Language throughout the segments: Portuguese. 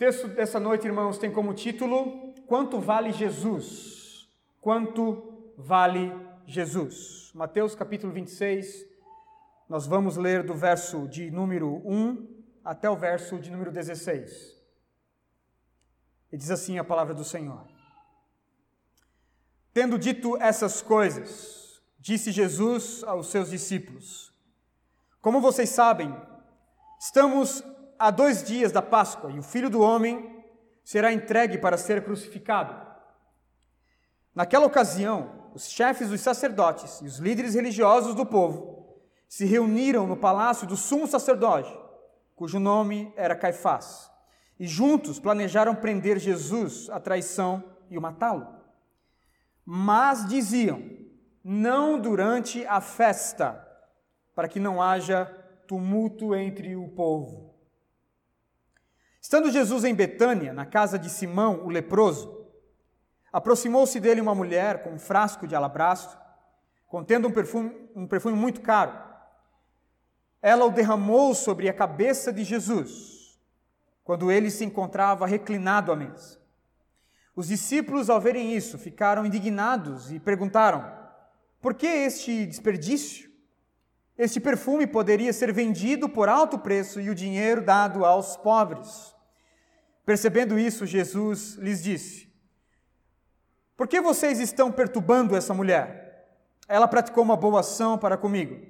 texto dessa noite, irmãos, tem como título Quanto vale Jesus? Quanto vale Jesus? Mateus capítulo 26, nós vamos ler do verso de número 1 até o verso de número 16. E diz assim a palavra do Senhor: Tendo dito essas coisas, disse Jesus aos seus discípulos: Como vocês sabem, estamos a dois dias da Páscoa e o filho do homem será entregue para ser crucificado. Naquela ocasião, os chefes dos sacerdotes e os líderes religiosos do povo se reuniram no palácio do sumo sacerdote, cujo nome era Caifás, e juntos planejaram prender Jesus à traição e o matá-lo. Mas diziam: não durante a festa, para que não haja tumulto entre o povo. Estando Jesus em Betânia, na casa de Simão, o leproso, aproximou-se dele uma mulher com um frasco de alabastro, contendo um perfume, um perfume muito caro. Ela o derramou sobre a cabeça de Jesus, quando ele se encontrava reclinado à mesa. Os discípulos, ao verem isso, ficaram indignados e perguntaram: por que este desperdício? Este perfume poderia ser vendido por alto preço e o dinheiro dado aos pobres. Percebendo isso, Jesus lhes disse: Por que vocês estão perturbando essa mulher? Ela praticou uma boa ação para comigo.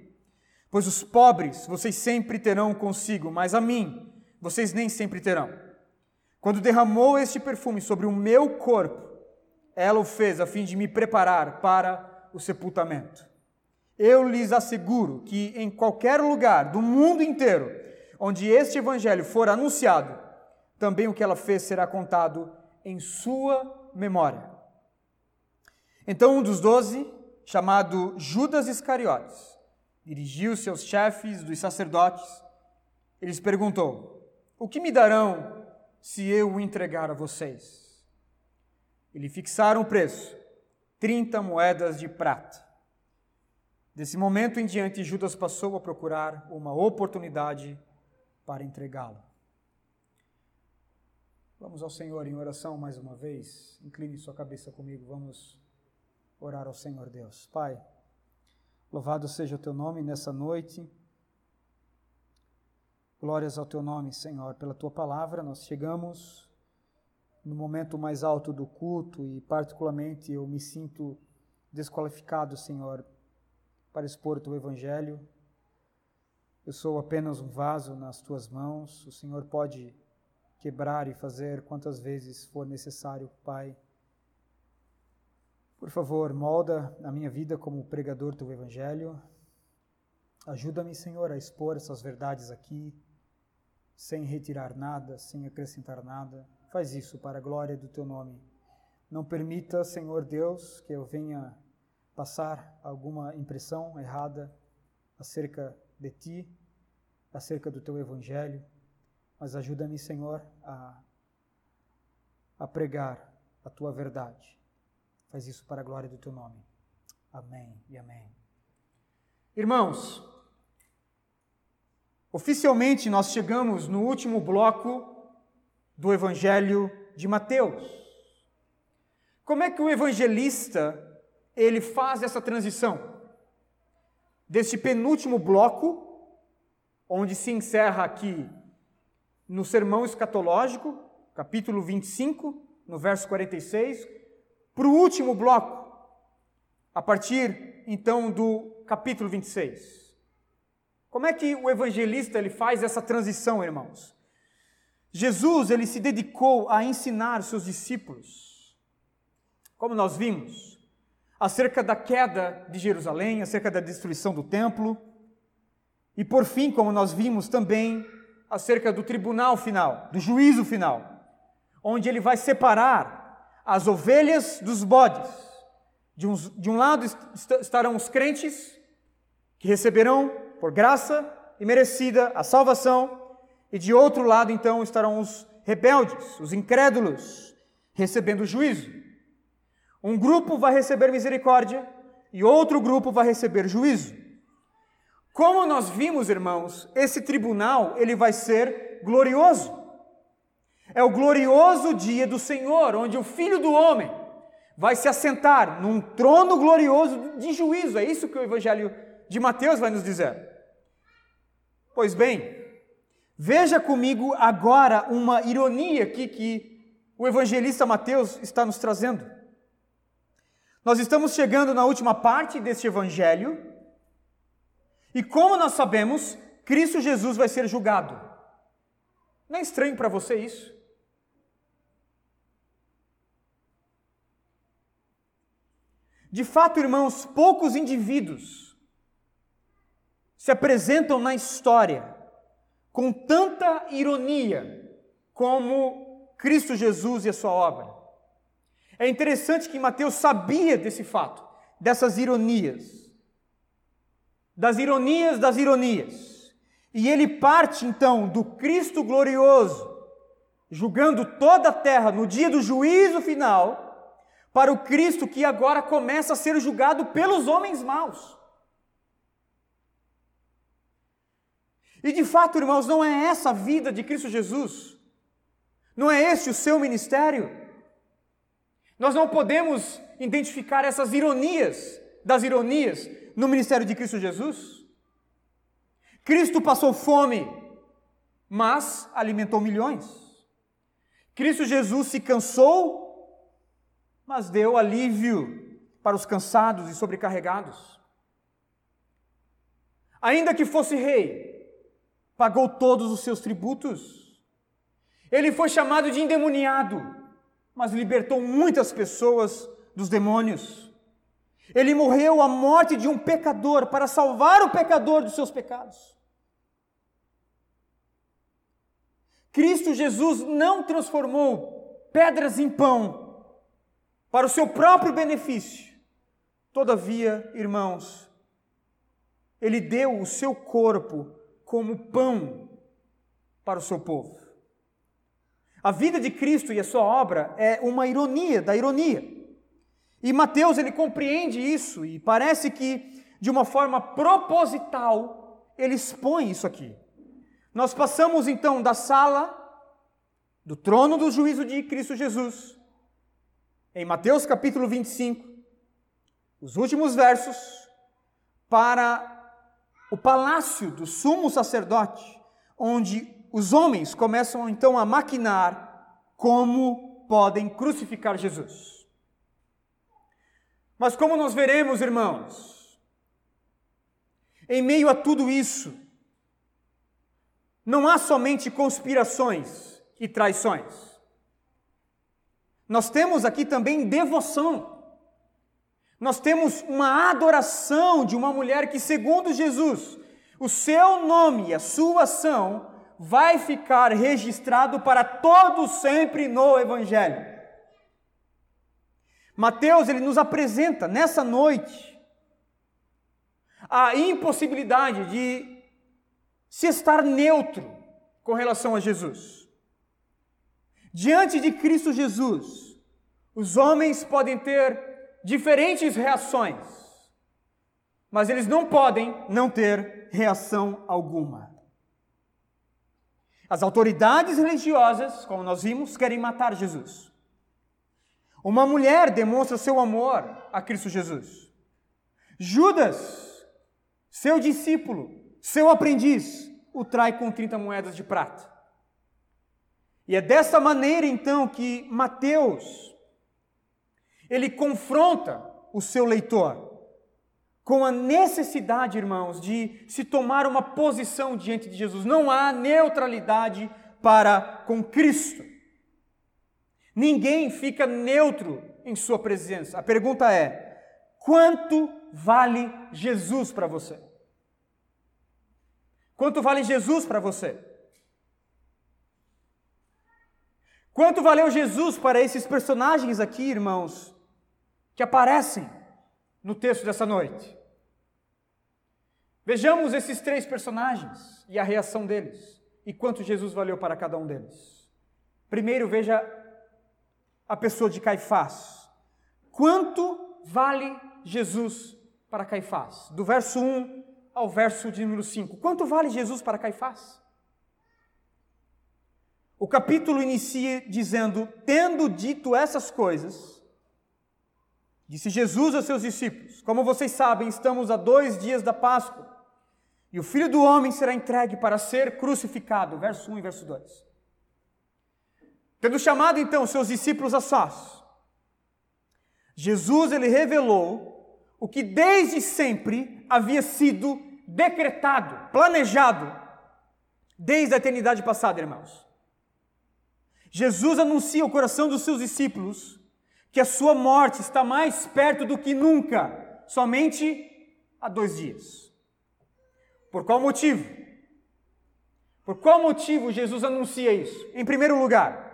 Pois os pobres vocês sempre terão consigo, mas a mim vocês nem sempre terão. Quando derramou este perfume sobre o meu corpo, ela o fez a fim de me preparar para o sepultamento. Eu lhes asseguro que em qualquer lugar do mundo inteiro onde este evangelho for anunciado, também o que ela fez será contado em sua memória. Então um dos doze, chamado Judas Iscariotes, dirigiu-se aos chefes dos sacerdotes e lhes perguntou: O que me darão se eu o entregar a vocês? E lhe fixaram o preço, trinta moedas de prata. Desse momento em diante, Judas passou a procurar uma oportunidade para entregá-lo. Vamos ao Senhor em oração mais uma vez. Incline sua cabeça comigo. Vamos orar ao Senhor Deus. Pai, louvado seja o teu nome nessa noite. Glórias ao teu nome, Senhor, pela tua palavra. Nós chegamos no momento mais alto do culto e, particularmente, eu me sinto desqualificado, Senhor, para expor o teu evangelho. Eu sou apenas um vaso nas tuas mãos. O Senhor pode quebrar e fazer quantas vezes for necessário, Pai. Por favor, molda a minha vida como pregador do evangelho. Ajuda-me, Senhor, a expor essas verdades aqui, sem retirar nada, sem acrescentar nada. Faz isso para a glória do teu nome. Não permita, Senhor Deus, que eu venha passar alguma impressão errada acerca de ti, acerca do teu evangelho, mas ajuda-me, Senhor, a, a pregar a tua verdade. Faz isso para a glória do teu nome. Amém e amém. Irmãos, oficialmente nós chegamos no último bloco do Evangelho de Mateus. Como é que o evangelista ele faz essa transição deste penúltimo bloco, onde se encerra aqui no sermão escatológico, capítulo 25, no verso 46, para o último bloco, a partir então do capítulo 26. Como é que o evangelista ele faz essa transição, irmãos? Jesus ele se dedicou a ensinar seus discípulos. Como nós vimos, acerca da queda de Jerusalém, acerca da destruição do templo, e por fim, como nós vimos também, acerca do tribunal final, do juízo final, onde ele vai separar as ovelhas dos bodes. De um, de um lado estarão os crentes, que receberão por graça e merecida a salvação, e de outro lado, então, estarão os rebeldes, os incrédulos, recebendo o juízo. Um grupo vai receber misericórdia e outro grupo vai receber juízo. Como nós vimos, irmãos, esse tribunal ele vai ser glorioso. É o glorioso dia do Senhor, onde o Filho do Homem vai se assentar num trono glorioso de juízo. É isso que o Evangelho de Mateus vai nos dizer. Pois bem, veja comigo agora uma ironia aqui que o evangelista Mateus está nos trazendo. Nós estamos chegando na última parte deste evangelho, e como nós sabemos, Cristo Jesus vai ser julgado. Não é estranho para você isso? De fato, irmãos, poucos indivíduos se apresentam na história com tanta ironia como Cristo Jesus e a sua obra. É interessante que Mateus sabia desse fato, dessas ironias, das ironias das ironias. E ele parte então do Cristo glorioso, julgando toda a terra no dia do juízo final para o Cristo que agora começa a ser julgado pelos homens maus. E de fato, irmãos, não é essa a vida de Cristo Jesus, não é esse o seu ministério. Nós não podemos identificar essas ironias das ironias no ministério de Cristo Jesus. Cristo passou fome, mas alimentou milhões. Cristo Jesus se cansou mas deu alívio para os cansados e sobrecarregados. Ainda que fosse rei, pagou todos os seus tributos. Ele foi chamado de endemoniado, mas libertou muitas pessoas dos demônios. Ele morreu a morte de um pecador para salvar o pecador dos seus pecados. Cristo Jesus não transformou pedras em pão, para o seu próprio benefício. Todavia, irmãos, ele deu o seu corpo como pão para o seu povo. A vida de Cristo e a sua obra é uma ironia da ironia. E Mateus ele compreende isso e parece que de uma forma proposital ele expõe isso aqui. Nós passamos então da sala do trono do juízo de Cristo Jesus em Mateus capítulo 25, os últimos versos, para o palácio do sumo sacerdote, onde os homens começam então a maquinar como podem crucificar Jesus. Mas como nós veremos, irmãos, em meio a tudo isso, não há somente conspirações e traições. Nós temos aqui também devoção. Nós temos uma adoração de uma mulher que, segundo Jesus, o seu nome e a sua ação vai ficar registrado para todo sempre no Evangelho. Mateus ele nos apresenta nessa noite a impossibilidade de se estar neutro com relação a Jesus. Diante de Cristo Jesus, os homens podem ter diferentes reações, mas eles não podem não ter reação alguma. As autoridades religiosas, como nós vimos, querem matar Jesus. Uma mulher demonstra seu amor a Cristo Jesus. Judas, seu discípulo, seu aprendiz, o trai com 30 moedas de prata. E é dessa maneira então que Mateus ele confronta o seu leitor com a necessidade, irmãos, de se tomar uma posição diante de Jesus. Não há neutralidade para com Cristo. Ninguém fica neutro em sua presença. A pergunta é: quanto vale Jesus para você? Quanto vale Jesus para você? Quanto valeu Jesus para esses personagens aqui, irmãos, que aparecem no texto dessa noite? Vejamos esses três personagens e a reação deles, e quanto Jesus valeu para cada um deles. Primeiro, veja a pessoa de Caifás. Quanto vale Jesus para Caifás? Do verso 1 ao verso de número 5. Quanto vale Jesus para Caifás? O capítulo inicia dizendo: Tendo dito essas coisas, disse Jesus aos seus discípulos: Como vocês sabem, estamos a dois dias da Páscoa, e o filho do homem será entregue para ser crucificado. Verso 1 e verso 2. Tendo chamado então seus discípulos a sós, Jesus ele revelou o que desde sempre havia sido decretado, planejado, desde a eternidade passada, irmãos. Jesus anuncia ao coração dos seus discípulos que a sua morte está mais perto do que nunca, somente há dois dias. Por qual motivo? Por qual motivo Jesus anuncia isso? Em primeiro lugar,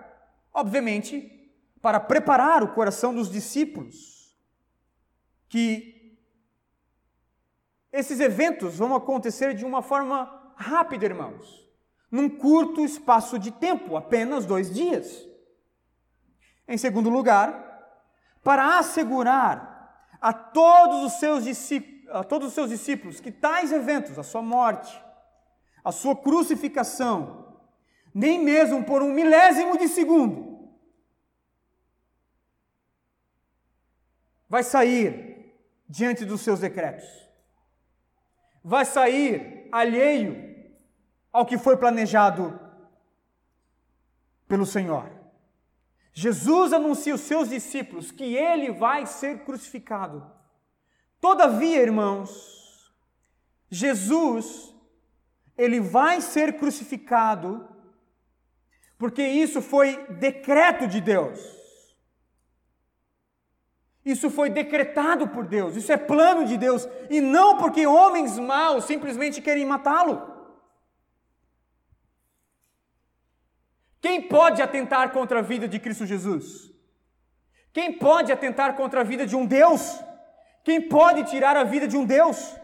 obviamente, para preparar o coração dos discípulos que esses eventos vão acontecer de uma forma rápida, irmãos num curto espaço de tempo, apenas dois dias. Em segundo lugar, para assegurar a todos os seus discípulos, a todos os seus discípulos que tais eventos, a sua morte, a sua crucificação, nem mesmo por um milésimo de segundo, vai sair diante dos seus decretos, vai sair alheio ao que foi planejado pelo Senhor. Jesus anuncia aos seus discípulos que ele vai ser crucificado. Todavia, irmãos, Jesus, ele vai ser crucificado porque isso foi decreto de Deus. Isso foi decretado por Deus, isso é plano de Deus, e não porque homens maus simplesmente querem matá-lo. Quem pode atentar contra a vida de Cristo Jesus? Quem pode atentar contra a vida de um Deus? Quem pode tirar a vida de um Deus?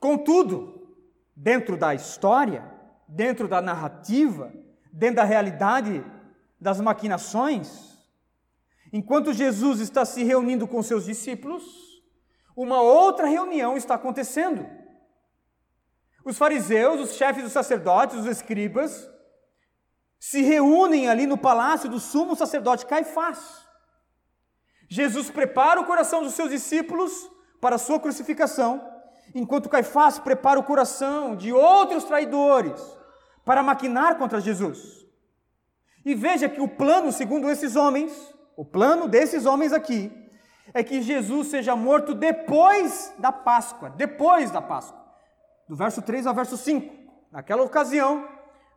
Contudo, dentro da história, dentro da narrativa, dentro da realidade das maquinações, enquanto Jesus está se reunindo com seus discípulos, uma outra reunião está acontecendo. Os fariseus, os chefes dos sacerdotes, os escribas, se reúnem ali no palácio do sumo sacerdote Caifás. Jesus prepara o coração dos seus discípulos para a sua crucificação, enquanto Caifás prepara o coração de outros traidores para maquinar contra Jesus. E veja que o plano, segundo esses homens, o plano desses homens aqui, é que Jesus seja morto depois da Páscoa, depois da Páscoa do verso 3 ao verso 5. Naquela ocasião,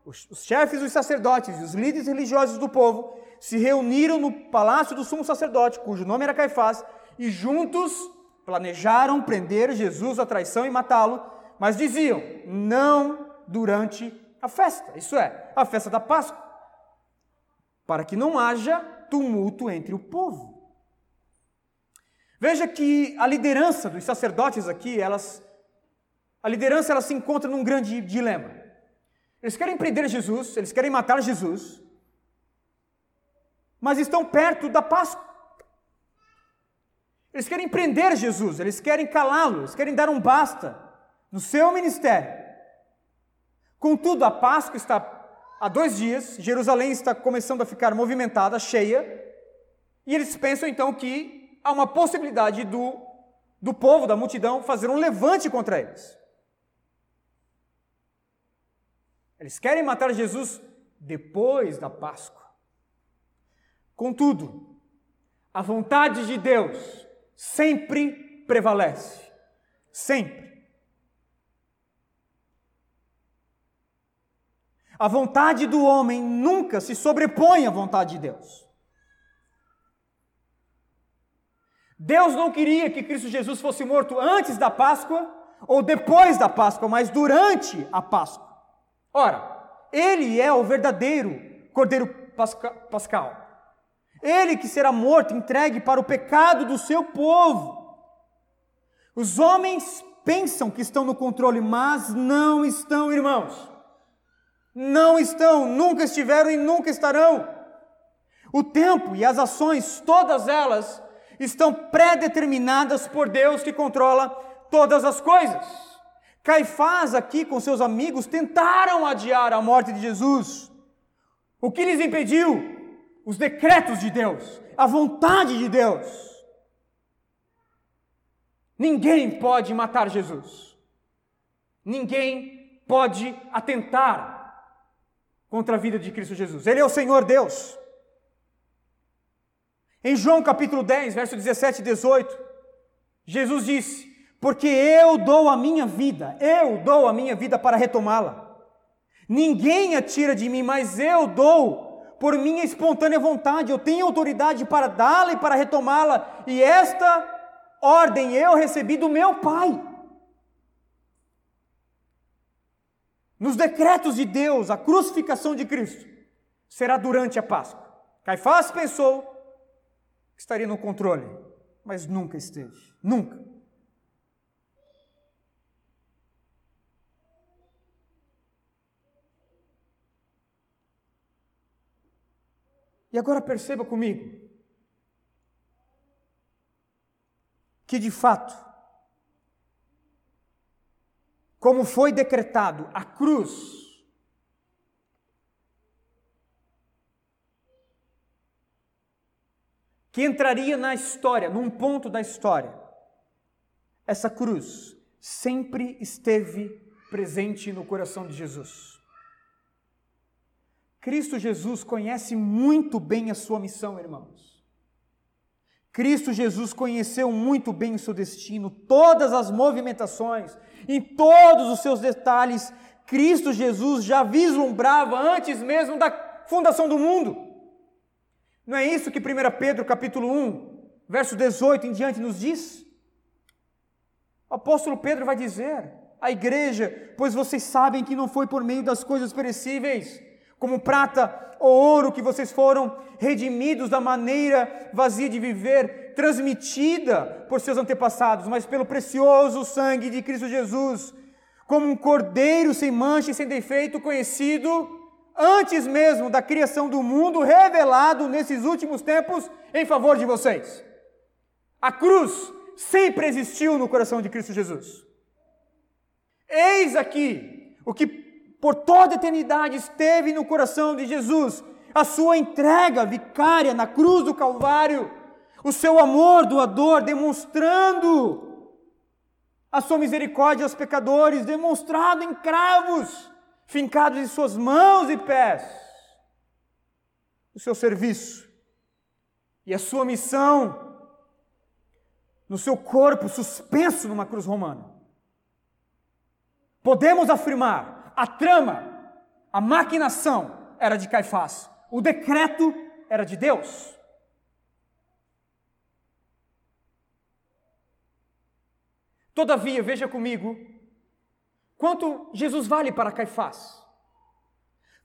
os, os chefes dos sacerdotes e os líderes religiosos do povo se reuniram no palácio do sumo sacerdote, cujo nome era Caifás, e juntos planejaram prender Jesus à traição e matá-lo, mas diziam: não durante a festa, isso é, a festa da Páscoa, para que não haja tumulto entre o povo. Veja que a liderança dos sacerdotes aqui, elas a liderança ela se encontra num grande dilema. Eles querem prender Jesus, eles querem matar Jesus, mas estão perto da Páscoa. Eles querem prender Jesus, eles querem calá-lo, eles querem dar um basta no seu ministério. Contudo, a Páscoa está há dois dias, Jerusalém está começando a ficar movimentada, cheia, e eles pensam então que há uma possibilidade do, do povo, da multidão, fazer um levante contra eles. Eles querem matar Jesus depois da Páscoa. Contudo, a vontade de Deus sempre prevalece. Sempre. A vontade do homem nunca se sobrepõe à vontade de Deus. Deus não queria que Cristo Jesus fosse morto antes da Páscoa ou depois da Páscoa, mas durante a Páscoa. Ora, ele é o verdadeiro Cordeiro Pascal. Ele que será morto, entregue para o pecado do seu povo. Os homens pensam que estão no controle, mas não estão, irmãos. Não estão, nunca estiveram e nunca estarão. O tempo e as ações, todas elas, estão pré-determinadas por Deus que controla todas as coisas. Caifás, aqui com seus amigos, tentaram adiar a morte de Jesus. O que lhes impediu? Os decretos de Deus, a vontade de Deus. Ninguém pode matar Jesus. Ninguém pode atentar contra a vida de Cristo Jesus. Ele é o Senhor Deus. Em João capítulo 10, verso 17 e 18, Jesus disse: porque eu dou a minha vida, eu dou a minha vida para retomá-la. Ninguém a tira de mim, mas eu dou por minha espontânea vontade. Eu tenho autoridade para dá-la e para retomá-la, e esta ordem eu recebi do meu Pai. Nos decretos de Deus, a crucificação de Cristo será durante a Páscoa. Caifás pensou que estaria no controle, mas nunca esteve. Nunca. E agora perceba comigo que de fato, como foi decretado, a cruz que entraria na história, num ponto da história, essa cruz sempre esteve presente no coração de Jesus. Cristo Jesus conhece muito bem a sua missão, irmãos. Cristo Jesus conheceu muito bem o seu destino, todas as movimentações, em todos os seus detalhes. Cristo Jesus já vislumbrava antes mesmo da fundação do mundo. Não é isso que 1 Pedro capítulo 1, verso 18 em diante nos diz? O apóstolo Pedro vai dizer à igreja: Pois vocês sabem que não foi por meio das coisas perecíveis, como prata ou ouro que vocês foram redimidos da maneira vazia de viver, transmitida por seus antepassados, mas pelo precioso sangue de Cristo Jesus, como um cordeiro sem mancha e sem defeito, conhecido antes mesmo da criação do mundo, revelado nesses últimos tempos em favor de vocês. A cruz sempre existiu no coração de Cristo Jesus. Eis aqui o que por toda a eternidade esteve no coração de Jesus, a sua entrega vicária na cruz do Calvário, o seu amor doador, demonstrando a sua misericórdia aos pecadores, demonstrado em cravos, fincados em suas mãos e pés, o seu serviço e a sua missão no seu corpo suspenso numa cruz romana. Podemos afirmar a trama, a maquinação era de Caifás, o decreto era de Deus. Todavia, veja comigo, quanto Jesus vale para Caifás?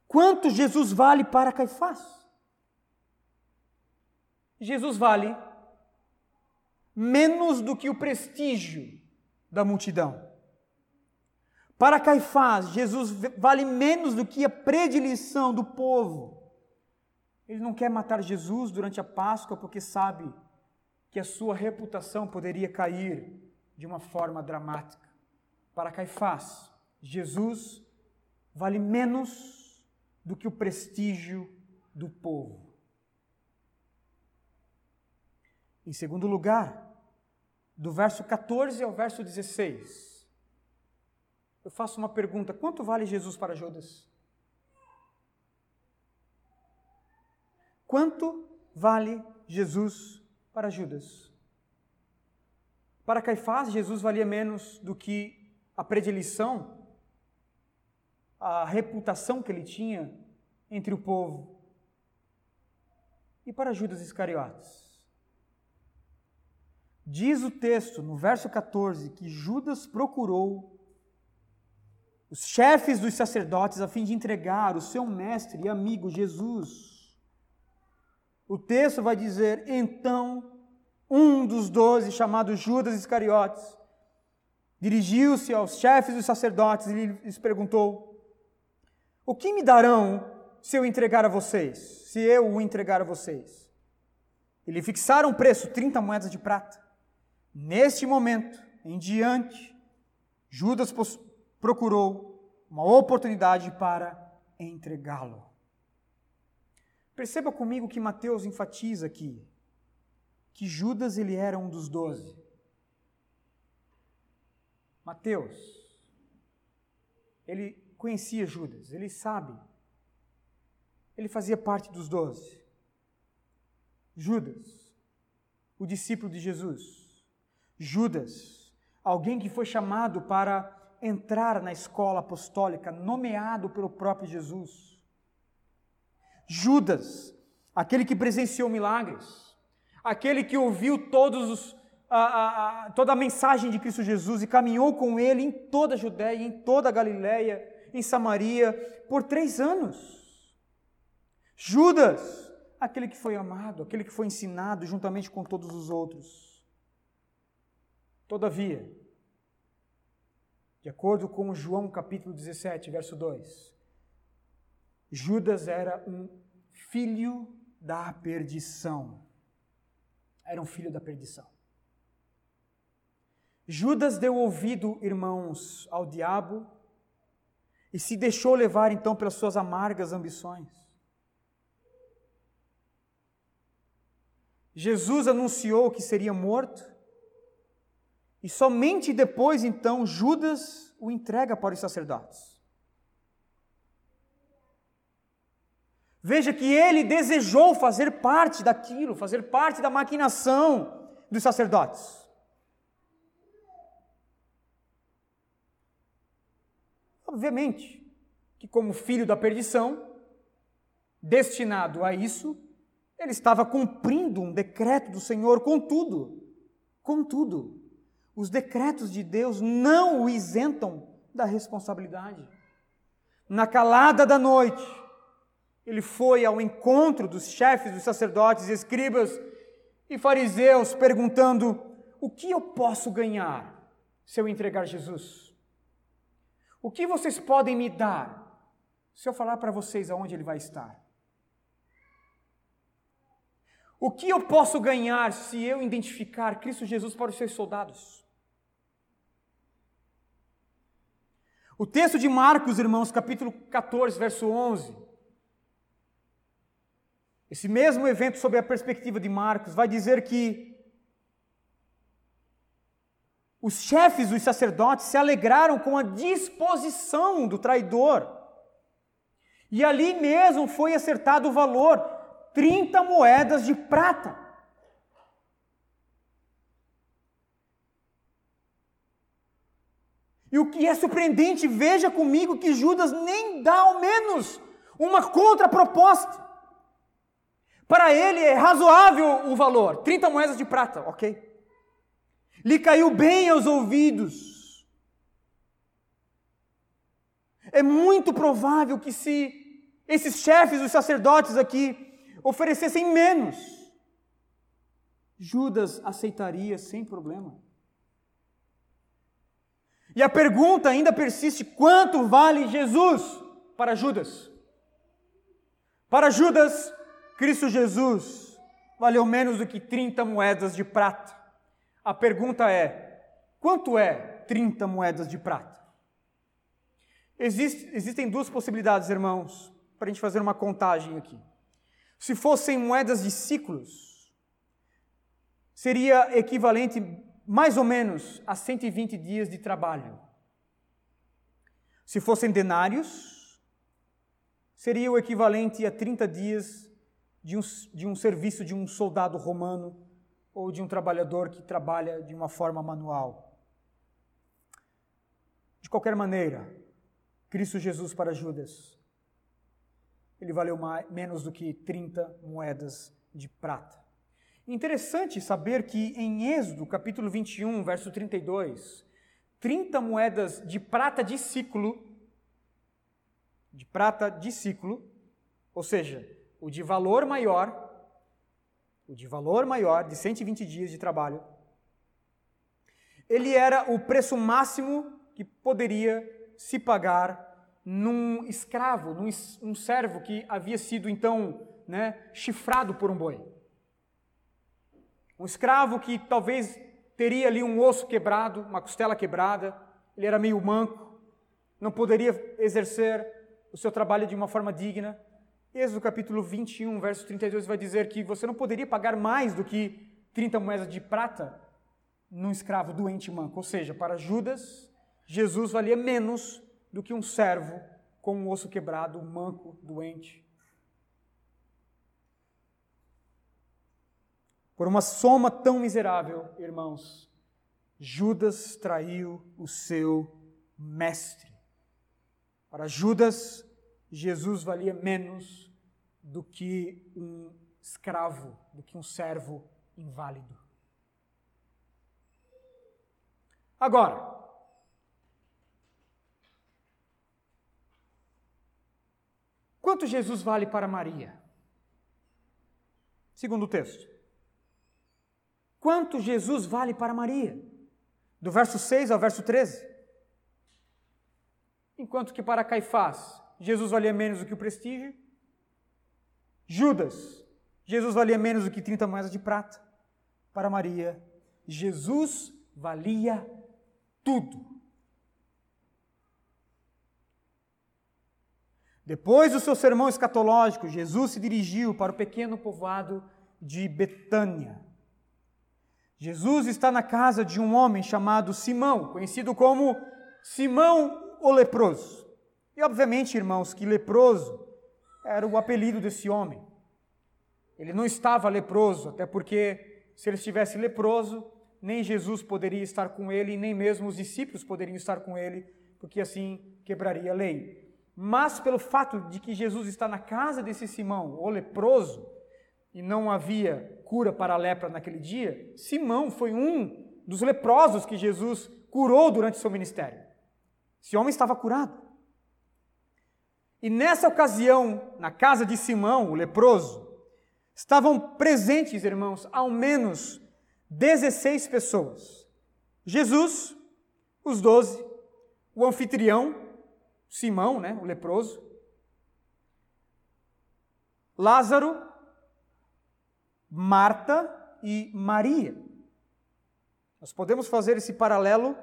Quanto Jesus vale para Caifás? Jesus vale menos do que o prestígio da multidão. Para Caifás, Jesus vale menos do que a predileção do povo. Ele não quer matar Jesus durante a Páscoa porque sabe que a sua reputação poderia cair de uma forma dramática. Para Caifás, Jesus vale menos do que o prestígio do povo. Em segundo lugar, do verso 14 ao verso 16, eu faço uma pergunta: quanto vale Jesus para Judas? Quanto vale Jesus para Judas? Para Caifás, Jesus valia menos do que a predileção, a reputação que ele tinha entre o povo. E para Judas Iscariotes? Diz o texto, no verso 14, que Judas procurou os chefes dos sacerdotes a fim de entregar o seu mestre e amigo Jesus. O texto vai dizer: então, um dos doze, chamado Judas Iscariotes, dirigiu-se aos chefes dos sacerdotes e lhes perguntou: O que me darão se eu entregar a vocês? Se eu o entregar a vocês? E lhe fixaram o preço, 30 moedas de prata. Neste momento em diante, Judas procurou uma oportunidade para entregá-lo. Perceba comigo que Mateus enfatiza aqui que Judas ele era um dos doze. Mateus, ele conhecia Judas, ele sabe, ele fazia parte dos doze. Judas, o discípulo de Jesus. Judas, alguém que foi chamado para entrar na escola apostólica, nomeado pelo próprio Jesus. Judas, aquele que presenciou milagres, aquele que ouviu todos os, a, a, toda a mensagem de Cristo Jesus e caminhou com ele em toda a Judéia, em toda a Galiléia, em Samaria, por três anos. Judas, aquele que foi amado, aquele que foi ensinado juntamente com todos os outros. Todavia, de acordo com João capítulo 17, verso 2, Judas era um filho da perdição. Era um filho da perdição. Judas deu ouvido, irmãos, ao diabo e se deixou levar então pelas suas amargas ambições. Jesus anunciou que seria morto e somente depois então Judas o entrega para os sacerdotes. Veja que ele desejou fazer parte daquilo, fazer parte da maquinação dos sacerdotes. Obviamente que, como filho da perdição, destinado a isso, ele estava cumprindo um decreto do Senhor, contudo, contudo, os decretos de Deus não o isentam da responsabilidade. Na calada da noite, ele foi ao encontro dos chefes dos sacerdotes, escribas e fariseus, perguntando: O que eu posso ganhar se eu entregar Jesus? O que vocês podem me dar se eu falar para vocês aonde ele vai estar? O que eu posso ganhar se eu identificar Cristo Jesus para os seus soldados? O texto de Marcos, irmãos, capítulo 14, verso 11, esse mesmo evento, sob a perspectiva de Marcos, vai dizer que os chefes dos sacerdotes se alegraram com a disposição do traidor. E ali mesmo foi acertado o valor: 30 moedas de prata. E o que é surpreendente, veja comigo que Judas nem dá ao menos uma contraproposta. Para ele é razoável o valor, 30 moedas de prata, ok? Lhe caiu bem aos ouvidos. É muito provável que se esses chefes, os sacerdotes aqui, oferecessem menos, Judas aceitaria sem problema. E a pergunta ainda persiste: quanto vale Jesus para Judas? Para Judas, Cristo Jesus valeu menos do que 30 moedas de prata. A pergunta é: quanto é 30 moedas de prata? Existe, existem duas possibilidades, irmãos, para a gente fazer uma contagem aqui. Se fossem moedas de ciclos, seria equivalente mais ou menos a 120 dias de trabalho. Se fossem denários, seria o equivalente a 30 dias de um, de um serviço de um soldado romano ou de um trabalhador que trabalha de uma forma manual. De qualquer maneira, Cristo Jesus para Judas, ele valeu mais, menos do que 30 moedas de prata. Interessante saber que em Êxodo, capítulo 21, verso 32, 30 moedas de prata de ciclo, de prata de ciclo, ou seja, o de valor maior, o de valor maior, de 120 dias de trabalho, ele era o preço máximo que poderia se pagar num escravo, num um servo que havia sido então né, chifrado por um boi. Um escravo que talvez teria ali um osso quebrado, uma costela quebrada, ele era meio manco, não poderia exercer o seu trabalho de uma forma digna. Êxodo capítulo 21, verso 32 vai dizer que você não poderia pagar mais do que 30 moedas de prata num escravo doente manco. Ou seja, para Judas, Jesus valia menos do que um servo com um osso quebrado, manco, doente. Por uma soma tão miserável, irmãos, Judas traiu o seu mestre. Para Judas, Jesus valia menos do que um escravo, do que um servo inválido. Agora, quanto Jesus vale para Maria? Segundo o texto. Quanto Jesus vale para Maria? Do verso 6 ao verso 13. Enquanto que para Caifás, Jesus valia menos do que o prestígio. Judas, Jesus valia menos do que 30 moedas de prata. Para Maria, Jesus valia tudo. Depois do seu sermão escatológico, Jesus se dirigiu para o pequeno povoado de Betânia. Jesus está na casa de um homem chamado Simão, conhecido como Simão o leproso. E obviamente, irmãos, que leproso era o apelido desse homem. Ele não estava leproso, até porque se ele estivesse leproso, nem Jesus poderia estar com ele, nem mesmo os discípulos poderiam estar com ele, porque assim quebraria a lei. Mas pelo fato de que Jesus está na casa desse Simão, o leproso, e não havia cura para a lepra naquele dia, Simão foi um dos leprosos que Jesus curou durante seu ministério. Esse homem estava curado. E nessa ocasião, na casa de Simão, o leproso, estavam presentes, irmãos, ao menos 16 pessoas. Jesus, os doze, o anfitrião, Simão, né, o leproso, Lázaro, Marta e Maria. Nós podemos fazer esse paralelo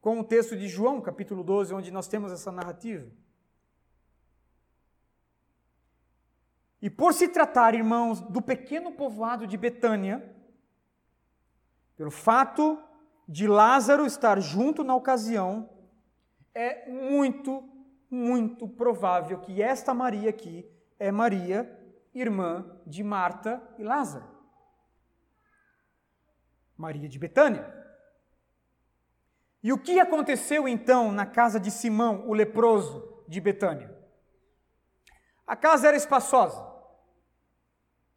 com o texto de João, capítulo 12, onde nós temos essa narrativa. E por se tratar, irmãos, do pequeno povoado de Betânia, pelo fato de Lázaro estar junto na ocasião, é muito, muito provável que esta Maria aqui é Maria, irmã de Marta e Lázaro. Maria de Betânia. E o que aconteceu então na casa de Simão, o leproso de Betânia? A casa era espaçosa.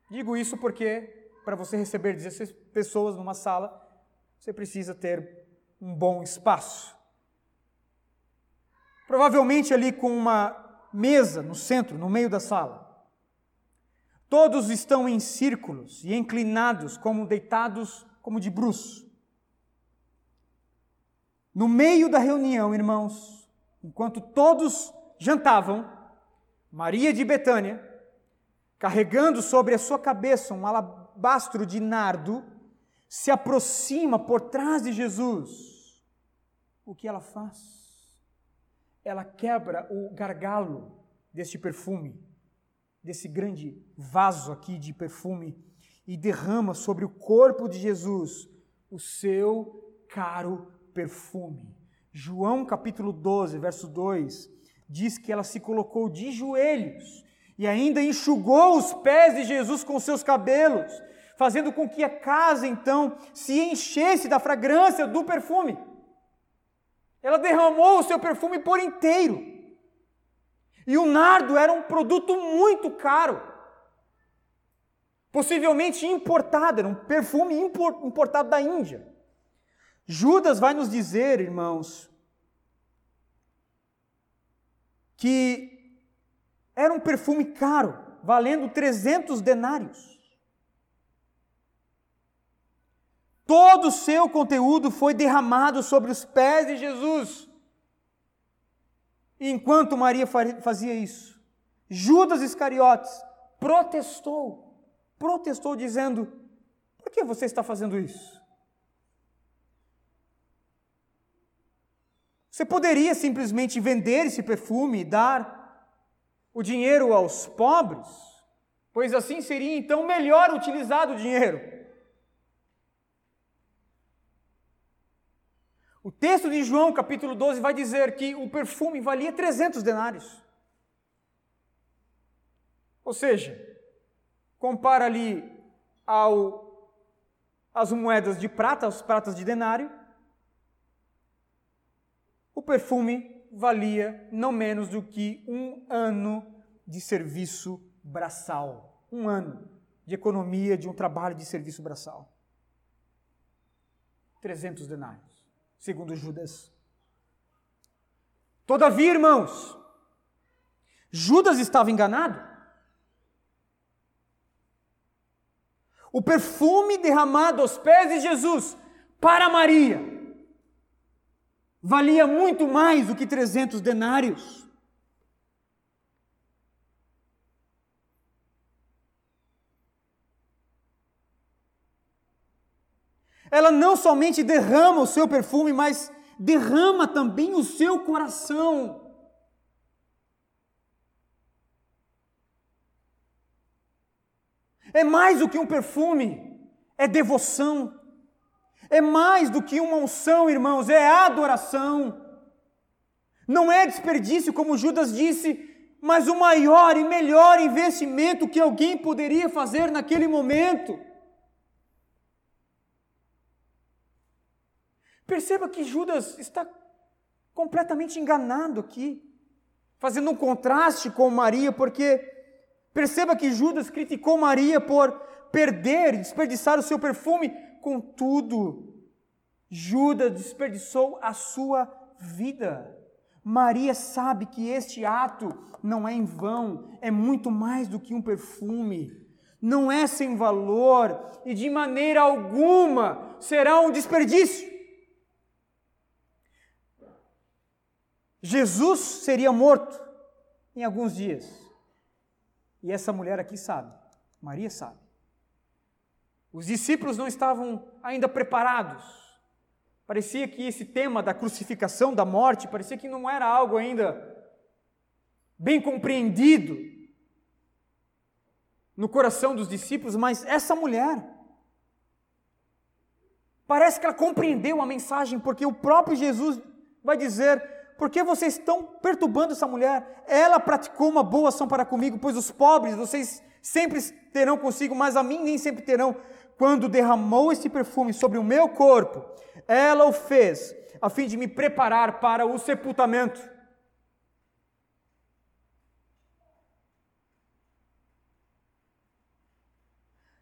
Digo isso porque para você receber 16 pessoas numa sala, você precisa ter um bom espaço. Provavelmente ali com uma mesa no centro, no meio da sala. Todos estão em círculos e inclinados, como deitados, como de bruços. No meio da reunião, irmãos, enquanto todos jantavam, Maria de Betânia, carregando sobre a sua cabeça um alabastro de nardo, se aproxima por trás de Jesus. O que ela faz? Ela quebra o gargalo deste perfume, desse grande vaso aqui de perfume, e derrama sobre o corpo de Jesus o seu caro perfume. João capítulo 12, verso 2, diz que ela se colocou de joelhos e ainda enxugou os pés de Jesus com seus cabelos, fazendo com que a casa então se enchesse da fragrância do perfume. Ela derramou o seu perfume por inteiro. E o nardo era um produto muito caro. Possivelmente importado, era um perfume importado da Índia. Judas vai nos dizer, irmãos, que era um perfume caro, valendo 300 denários. Todo o seu conteúdo foi derramado sobre os pés de Jesus. Enquanto Maria fazia isso, Judas Iscariotes protestou, protestou dizendo: Por que você está fazendo isso? Você poderia simplesmente vender esse perfume e dar o dinheiro aos pobres, pois assim seria então melhor utilizado o dinheiro. O texto de João, capítulo 12, vai dizer que o perfume valia 300 denários. Ou seja, compara ali ao, as moedas de prata, as pratas de denário, o perfume valia não menos do que um ano de serviço braçal. Um ano de economia de um trabalho de serviço braçal. 300 denários segundo Judas. Todavia, irmãos, Judas estava enganado. O perfume derramado aos pés de Jesus para Maria valia muito mais do que 300 denários. Ela não somente derrama o seu perfume, mas derrama também o seu coração. É mais do que um perfume, é devoção. É mais do que uma unção, irmãos, é adoração. Não é desperdício, como Judas disse, mas o maior e melhor investimento que alguém poderia fazer naquele momento. Perceba que Judas está completamente enganado aqui, fazendo um contraste com Maria, porque perceba que Judas criticou Maria por perder, desperdiçar o seu perfume, contudo, Judas desperdiçou a sua vida. Maria sabe que este ato não é em vão, é muito mais do que um perfume, não é sem valor e de maneira alguma será um desperdício. Jesus seria morto em alguns dias. E essa mulher aqui sabe, Maria sabe. Os discípulos não estavam ainda preparados. Parecia que esse tema da crucificação, da morte, parecia que não era algo ainda bem compreendido no coração dos discípulos, mas essa mulher parece que ela compreendeu a mensagem, porque o próprio Jesus vai dizer por que vocês estão perturbando essa mulher? Ela praticou uma boa ação para comigo, pois os pobres vocês sempre terão consigo, mas a mim nem sempre terão. Quando derramou esse perfume sobre o meu corpo, ela o fez a fim de me preparar para o sepultamento.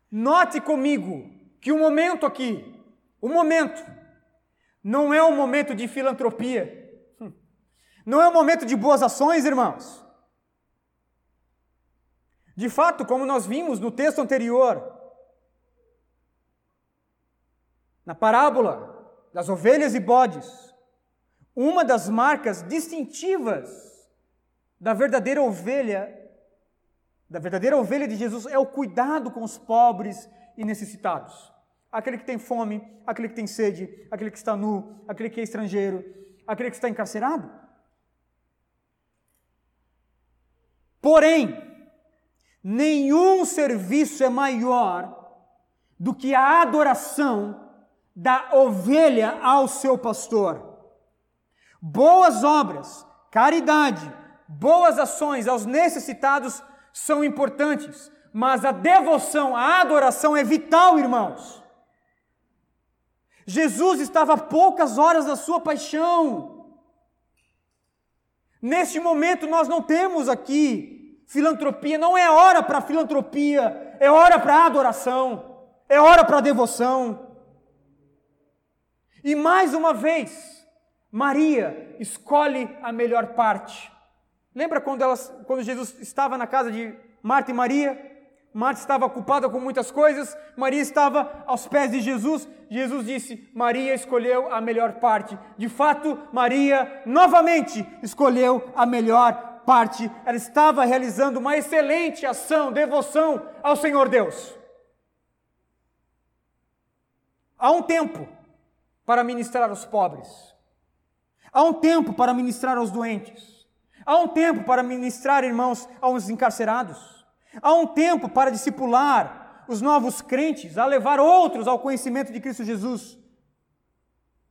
Note comigo que o momento aqui, o momento, não é um momento de filantropia. Não é um momento de boas ações, irmãos. De fato, como nós vimos no texto anterior, na parábola das ovelhas e bodes, uma das marcas distintivas da verdadeira ovelha, da verdadeira ovelha de Jesus é o cuidado com os pobres e necessitados. Aquele que tem fome, aquele que tem sede, aquele que está nu, aquele que é estrangeiro, aquele que está encarcerado. Porém, nenhum serviço é maior do que a adoração da ovelha ao seu pastor. Boas obras, caridade, boas ações aos necessitados são importantes, mas a devoção, a adoração é vital, irmãos. Jesus estava a poucas horas da sua paixão. Neste momento nós não temos aqui filantropia, não é hora para filantropia, é hora para adoração, é hora para devoção. E mais uma vez, Maria escolhe a melhor parte. Lembra quando, quando Jesus estava na casa de Marta e Maria? Marta estava ocupada com muitas coisas, Maria estava aos pés de Jesus. Jesus disse: Maria escolheu a melhor parte. De fato, Maria novamente escolheu a melhor parte. Ela estava realizando uma excelente ação, devoção ao Senhor Deus. Há um tempo para ministrar aos pobres. Há um tempo para ministrar aos doentes. Há um tempo para ministrar, irmãos, aos encarcerados. Há um tempo para discipular os novos crentes, a levar outros ao conhecimento de Cristo Jesus.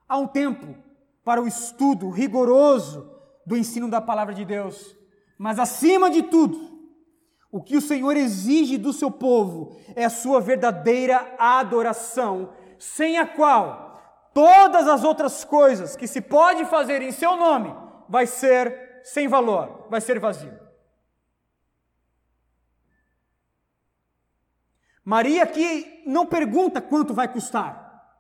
Há um tempo para o estudo rigoroso do ensino da palavra de Deus. Mas acima de tudo, o que o Senhor exige do seu povo é a sua verdadeira adoração, sem a qual todas as outras coisas que se pode fazer em seu nome vai ser sem valor, vai ser vazio. Maria aqui não pergunta quanto vai custar.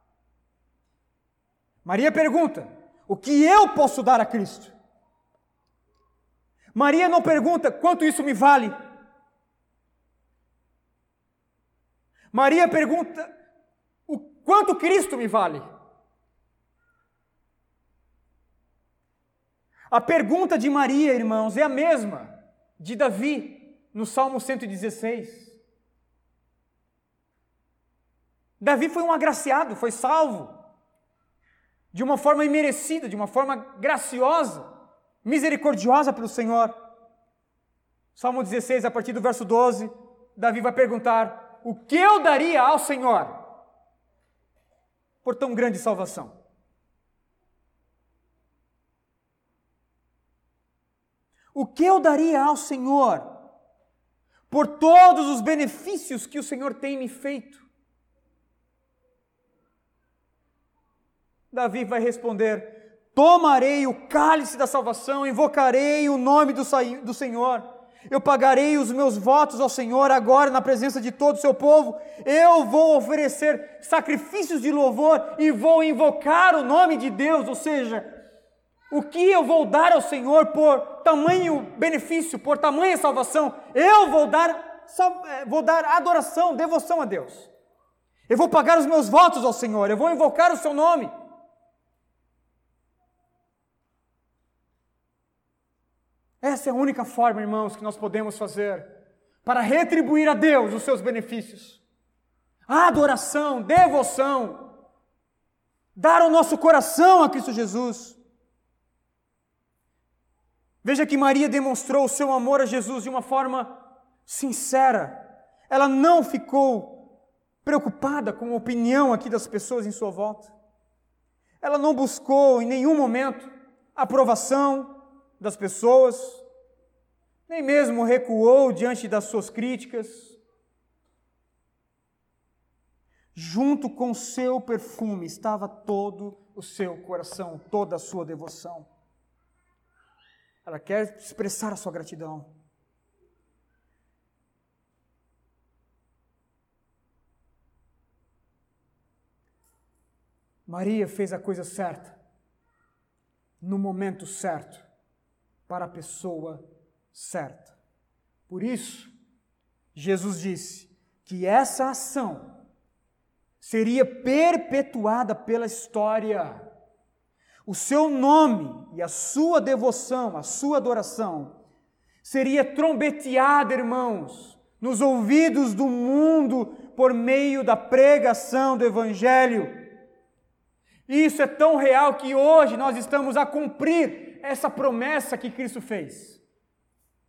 Maria pergunta: o que eu posso dar a Cristo? Maria não pergunta quanto isso me vale. Maria pergunta o quanto Cristo me vale. A pergunta de Maria, irmãos, é a mesma de Davi no Salmo 116. Davi foi um agraciado, foi salvo de uma forma imerecida, de uma forma graciosa, misericordiosa pelo Senhor. Salmo 16, a partir do verso 12, Davi vai perguntar: O que eu daria ao Senhor por tão grande salvação? O que eu daria ao Senhor por todos os benefícios que o Senhor tem me feito? Davi vai responder: Tomarei o cálice da salvação, invocarei o nome do, do Senhor. Eu pagarei os meus votos ao Senhor agora na presença de todo o seu povo. Eu vou oferecer sacrifícios de louvor e vou invocar o nome de Deus, ou seja, o que eu vou dar ao Senhor por tamanho benefício, por tamanha salvação? Eu vou dar, eh, vou dar adoração, devoção a Deus. Eu vou pagar os meus votos ao Senhor, eu vou invocar o seu nome. Essa é a única forma, irmãos, que nós podemos fazer para retribuir a Deus os seus benefícios. A adoração, devoção, dar o nosso coração a Cristo Jesus. Veja que Maria demonstrou o seu amor a Jesus de uma forma sincera. Ela não ficou preocupada com a opinião aqui das pessoas em sua volta. Ela não buscou em nenhum momento aprovação das pessoas, nem mesmo recuou diante das suas críticas. Junto com seu perfume estava todo o seu coração, toda a sua devoção. Ela quer expressar a sua gratidão. Maria fez a coisa certa, no momento certo, para a pessoa. Por isso, Jesus disse que essa ação seria perpetuada pela história o seu nome e a sua devoção, a sua adoração, seria trombeteada, irmãos, nos ouvidos do mundo por meio da pregação do Evangelho. Isso é tão real que hoje nós estamos a cumprir essa promessa que Cristo fez.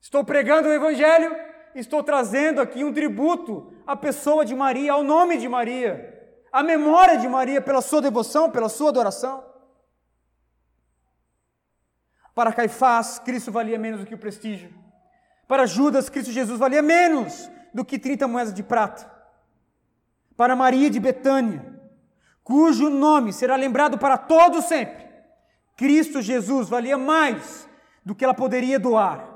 Estou pregando o Evangelho, estou trazendo aqui um tributo à pessoa de Maria, ao nome de Maria, à memória de Maria pela sua devoção, pela sua adoração. Para Caifás, Cristo valia menos do que o prestígio. Para Judas, Cristo Jesus valia menos do que 30 moedas de prata. Para Maria de Betânia, cujo nome será lembrado para todo sempre, Cristo Jesus valia mais do que ela poderia doar.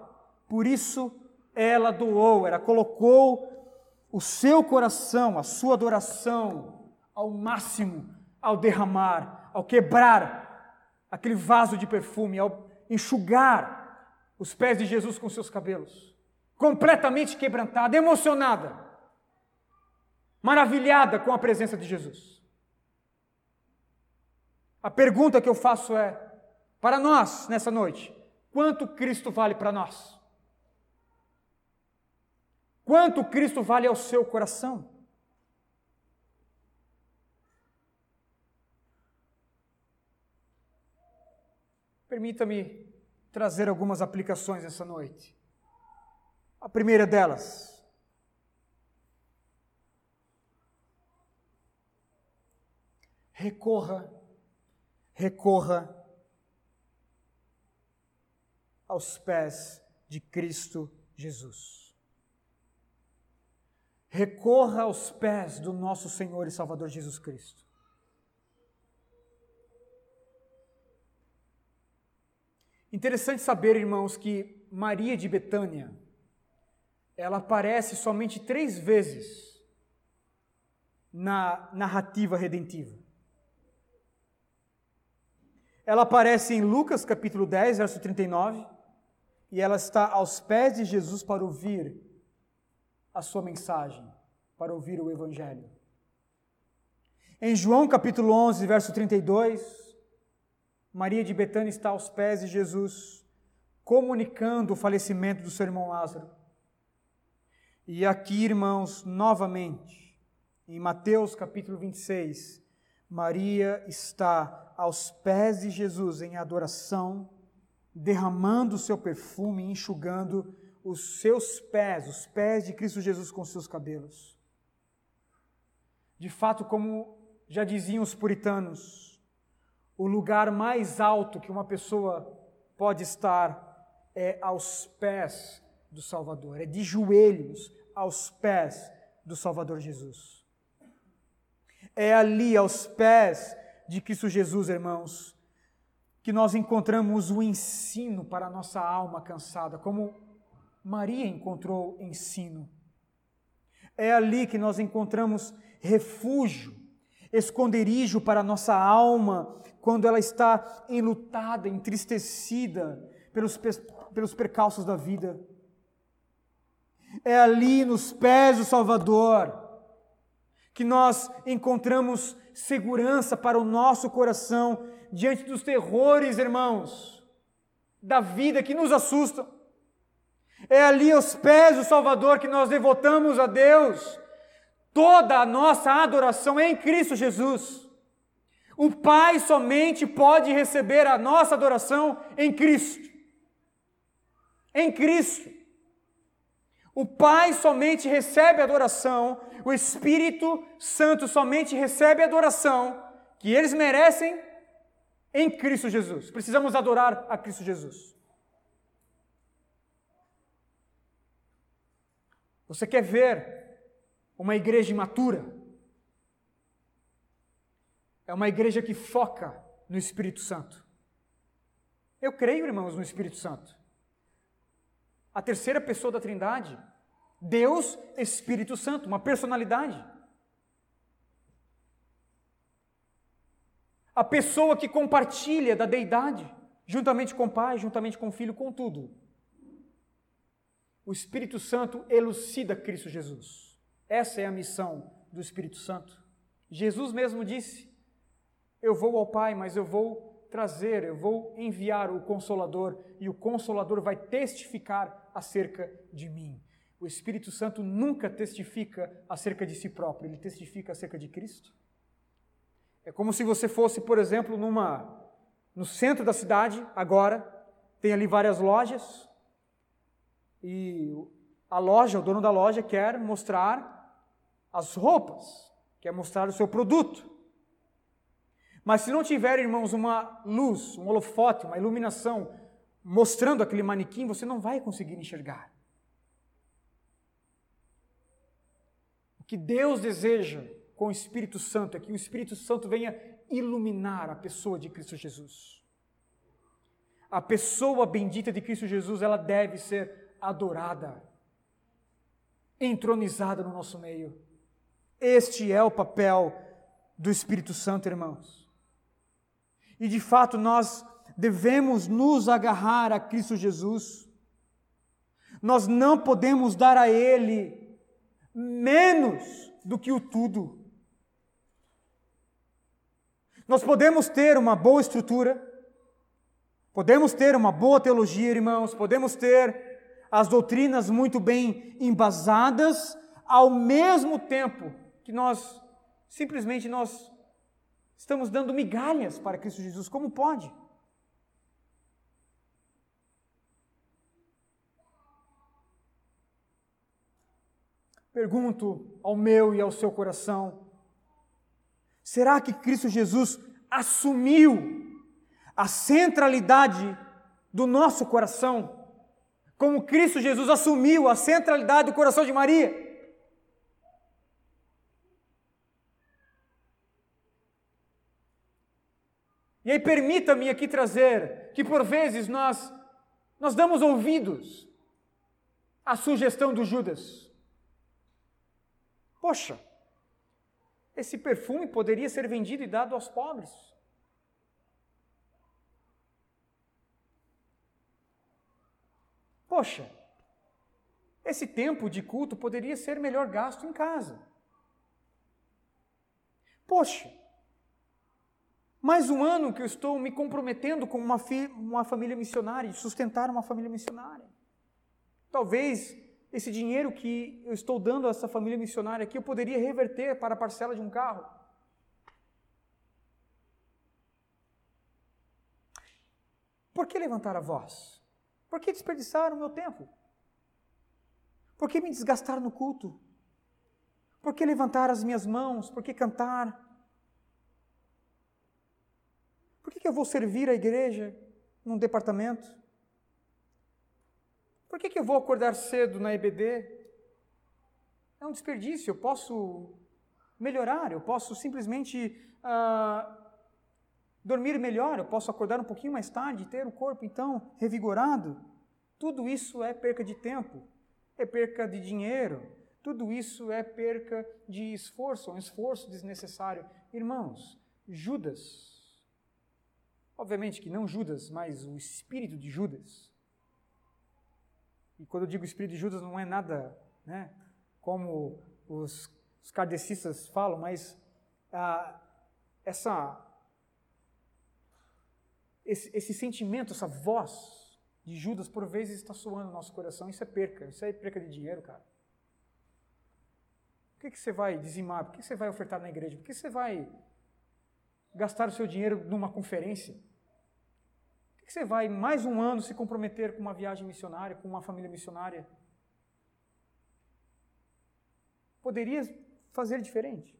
Por isso ela doou, ela colocou o seu coração, a sua adoração ao máximo ao derramar, ao quebrar aquele vaso de perfume, ao enxugar os pés de Jesus com seus cabelos, completamente quebrantada, emocionada, maravilhada com a presença de Jesus. A pergunta que eu faço é: para nós, nessa noite, quanto Cristo vale para nós? Quanto Cristo vale ao seu coração? Permita-me trazer algumas aplicações essa noite. A primeira delas. Recorra, recorra aos pés de Cristo Jesus. Recorra aos pés do nosso Senhor e Salvador Jesus Cristo. Interessante saber, irmãos, que Maria de Betânia, ela aparece somente três vezes na narrativa redentiva. Ela aparece em Lucas capítulo 10, verso 39, e ela está aos pés de Jesus para ouvir a sua mensagem, para ouvir o evangelho. Em João capítulo 11, verso 32, Maria de Betânia está aos pés de Jesus, comunicando o falecimento do seu irmão Lázaro. E aqui, irmãos, novamente, em Mateus capítulo 26, Maria está aos pés de Jesus em adoração, derramando o seu perfume, enxugando os seus pés, os pés de Cristo Jesus com seus cabelos. De fato, como já diziam os puritanos, o lugar mais alto que uma pessoa pode estar é aos pés do Salvador, é de joelhos aos pés do Salvador Jesus. É ali, aos pés de Cristo Jesus, irmãos, que nós encontramos o ensino para a nossa alma cansada, como Maria encontrou ensino. É ali que nós encontramos refúgio, esconderijo para a nossa alma quando ela está enlutada, entristecida pelos, pelos percalços da vida. É ali nos pés do Salvador que nós encontramos segurança para o nosso coração diante dos terrores, irmãos, da vida que nos assustam. É ali aos pés do Salvador que nós devotamos a Deus toda a nossa adoração em Cristo Jesus. O Pai somente pode receber a nossa adoração em Cristo. Em Cristo. O Pai somente recebe adoração, o Espírito Santo somente recebe adoração que eles merecem em Cristo Jesus. Precisamos adorar a Cristo Jesus. Você quer ver uma igreja imatura? é uma igreja que foca no Espírito Santo. Eu creio, irmãos, no Espírito Santo. A terceira pessoa da Trindade, Deus, Espírito Santo, uma personalidade. A pessoa que compartilha da deidade, juntamente com o Pai, juntamente com o Filho, com tudo. O Espírito Santo elucida Cristo Jesus. Essa é a missão do Espírito Santo. Jesus mesmo disse: eu vou ao Pai, mas eu vou trazer, eu vou enviar o Consolador e o Consolador vai testificar acerca de mim. O Espírito Santo nunca testifica acerca de si próprio, ele testifica acerca de Cristo. É como se você fosse, por exemplo, numa no centro da cidade, agora, tem ali várias lojas, e a loja, o dono da loja quer mostrar as roupas, quer mostrar o seu produto. Mas se não tiver, irmãos, uma luz, um holofote, uma iluminação mostrando aquele manequim, você não vai conseguir enxergar. O que Deus deseja com o Espírito Santo é que o Espírito Santo venha iluminar a pessoa de Cristo Jesus. A pessoa bendita de Cristo Jesus, ela deve ser adorada, entronizada no nosso meio. Este é o papel do Espírito Santo, irmãos. E de fato nós devemos nos agarrar a Cristo Jesus. Nós não podemos dar a Ele menos do que o tudo. Nós podemos ter uma boa estrutura, podemos ter uma boa teologia, irmãos, podemos ter as doutrinas muito bem embasadas, ao mesmo tempo que nós simplesmente nós estamos dando migalhas para Cristo Jesus. Como pode? Pergunto ao meu e ao seu coração: será que Cristo Jesus assumiu a centralidade do nosso coração? Como Cristo Jesus assumiu a centralidade do coração de Maria? E aí permita-me aqui trazer que por vezes nós nós damos ouvidos à sugestão do Judas. Poxa, esse perfume poderia ser vendido e dado aos pobres. Poxa, esse tempo de culto poderia ser melhor gasto em casa. Poxa, mais um ano que eu estou me comprometendo com uma, uma família missionária, sustentar uma família missionária. Talvez esse dinheiro que eu estou dando a essa família missionária aqui, eu poderia reverter para a parcela de um carro. Por que levantar a voz? Por que desperdiçar o meu tempo? Por que me desgastar no culto? Por que levantar as minhas mãos? Por que cantar? Por que, que eu vou servir a igreja num departamento? Por que, que eu vou acordar cedo na EBD? É um desperdício, eu posso melhorar, eu posso simplesmente ah, dormir melhor, eu posso acordar um pouquinho mais tarde, ter o corpo então revigorado. Tudo isso é perca de tempo, é perca de dinheiro, tudo isso é perca de esforço, um esforço desnecessário. Irmãos, Judas Obviamente que não Judas, mas o espírito de Judas. E quando eu digo espírito de Judas, não é nada né, como os, os kardecistas falam, mas ah, essa, esse, esse sentimento, essa voz de Judas, por vezes está soando no nosso coração. Isso é perca, isso é perca de dinheiro, cara. Por que, que você vai dizimar? Por que você vai ofertar na igreja? Por que você vai gastar o seu dinheiro numa conferência? Por que você vai mais um ano se comprometer com uma viagem missionária, com uma família missionária? Poderia fazer diferente.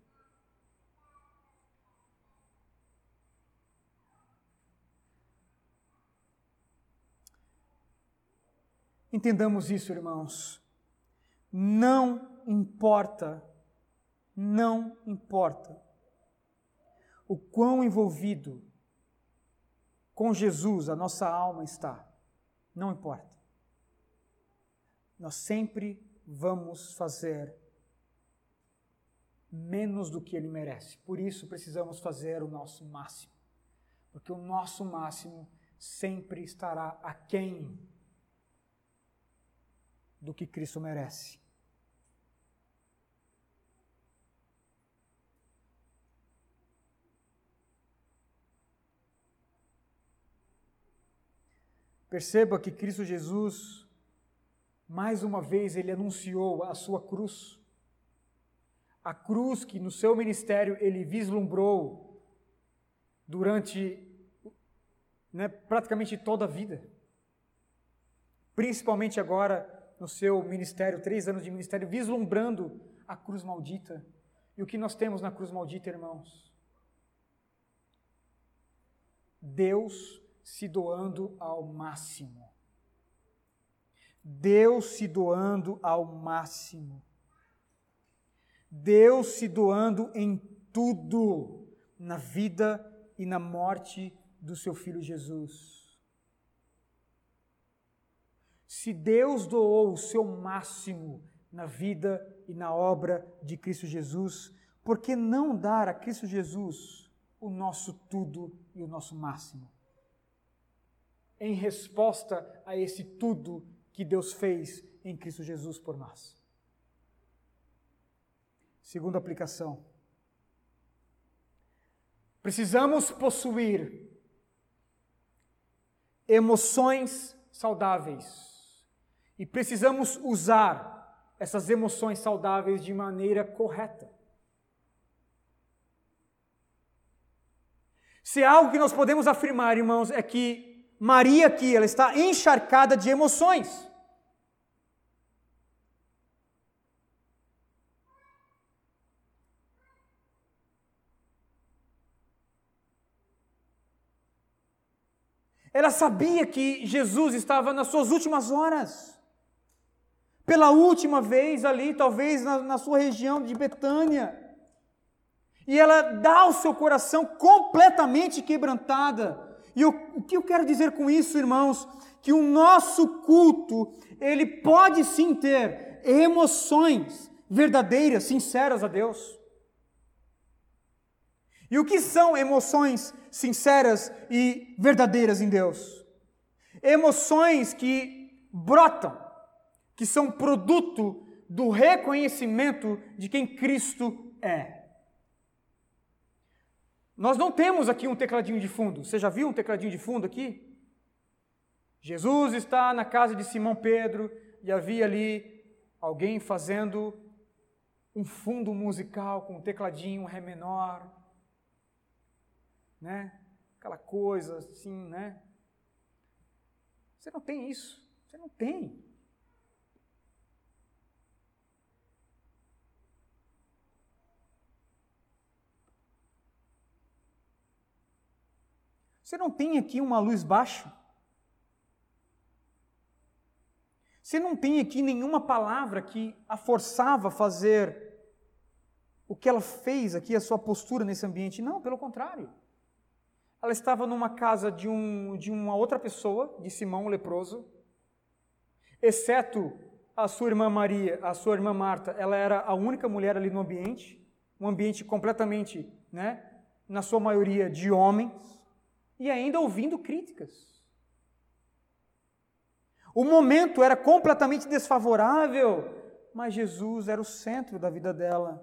Entendamos isso, irmãos. Não importa, não importa o quão envolvido com Jesus a nossa alma está, não importa. Nós sempre vamos fazer menos do que ele merece. Por isso precisamos fazer o nosso máximo. Porque o nosso máximo sempre estará aquém do que Cristo merece. Perceba que Cristo Jesus, mais uma vez, ele anunciou a sua cruz. A cruz que no seu ministério ele vislumbrou durante né, praticamente toda a vida. Principalmente agora no seu ministério, três anos de ministério, vislumbrando a cruz maldita. E o que nós temos na cruz maldita, irmãos? Deus se doando ao máximo. Deus se doando ao máximo. Deus se doando em tudo, na vida e na morte do seu filho Jesus. Se Deus doou o seu máximo na vida e na obra de Cristo Jesus, por que não dar a Cristo Jesus o nosso tudo e o nosso máximo? em resposta a esse tudo que Deus fez em Cristo Jesus por nós. Segunda aplicação. Precisamos possuir emoções saudáveis e precisamos usar essas emoções saudáveis de maneira correta. Se algo que nós podemos afirmar, irmãos, é que Maria aqui, ela está encharcada de emoções. Ela sabia que Jesus estava nas suas últimas horas. Pela última vez ali, talvez na, na sua região de Betânia. E ela dá o seu coração completamente quebrantada. E eu, o que eu quero dizer com isso, irmãos? Que o nosso culto, ele pode sim ter emoções verdadeiras, sinceras a Deus. E o que são emoções sinceras e verdadeiras em Deus? Emoções que brotam, que são produto do reconhecimento de quem Cristo é. Nós não temos aqui um tecladinho de fundo. Você já viu um tecladinho de fundo aqui? Jesus está na casa de Simão Pedro e havia ali alguém fazendo um fundo musical com um tecladinho, um ré menor, né? Aquela coisa assim, né? Você não tem isso. Você não tem. Você não tem aqui uma luz baixa? Você não tem aqui nenhuma palavra que a forçava a fazer o que ela fez aqui, a sua postura nesse ambiente? Não, pelo contrário. Ela estava numa casa de, um, de uma outra pessoa, de Simão o leproso, exceto a sua irmã Maria, a sua irmã Marta, ela era a única mulher ali no ambiente, um ambiente completamente, né, na sua maioria de homens, e ainda ouvindo críticas. O momento era completamente desfavorável, mas Jesus era o centro da vida dela.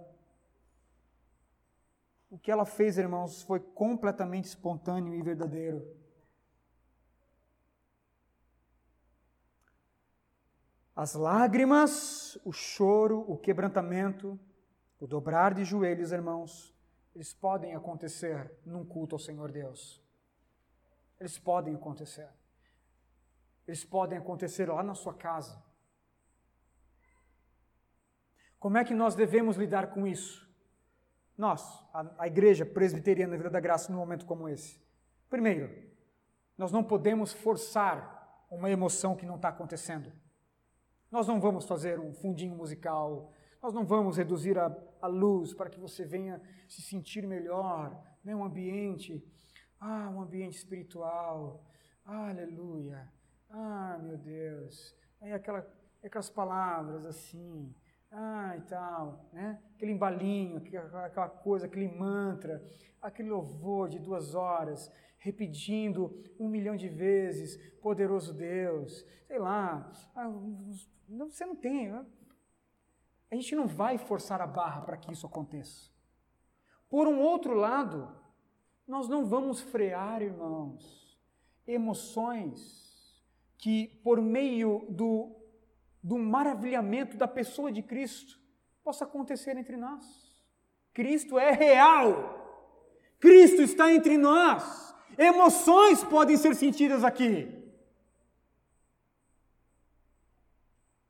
O que ela fez, irmãos, foi completamente espontâneo e verdadeiro. As lágrimas, o choro, o quebrantamento, o dobrar de joelhos, irmãos, eles podem acontecer num culto ao Senhor Deus. Eles podem acontecer. Eles podem acontecer lá na sua casa. Como é que nós devemos lidar com isso? Nós, a, a igreja presbiteriana Vida da Graça, num momento como esse. Primeiro, nós não podemos forçar uma emoção que não está acontecendo. Nós não vamos fazer um fundinho musical, nós não vamos reduzir a, a luz para que você venha se sentir melhor, né? um ambiente, ah, um ambiente espiritual, ah, aleluia, ah, meu Deus, aí aquela, aquelas palavras assim, ah, e tal, né? Aquele embalinho, aquela coisa, aquele mantra, aquele louvor de duas horas, repetindo um milhão de vezes, poderoso Deus, sei lá, ah, você não tem, né? a gente não vai forçar a barra para que isso aconteça. Por um outro lado, nós não vamos frear, irmãos, emoções que, por meio do do maravilhamento da pessoa de Cristo possa acontecer entre nós. Cristo é real. Cristo está entre nós. Emoções podem ser sentidas aqui.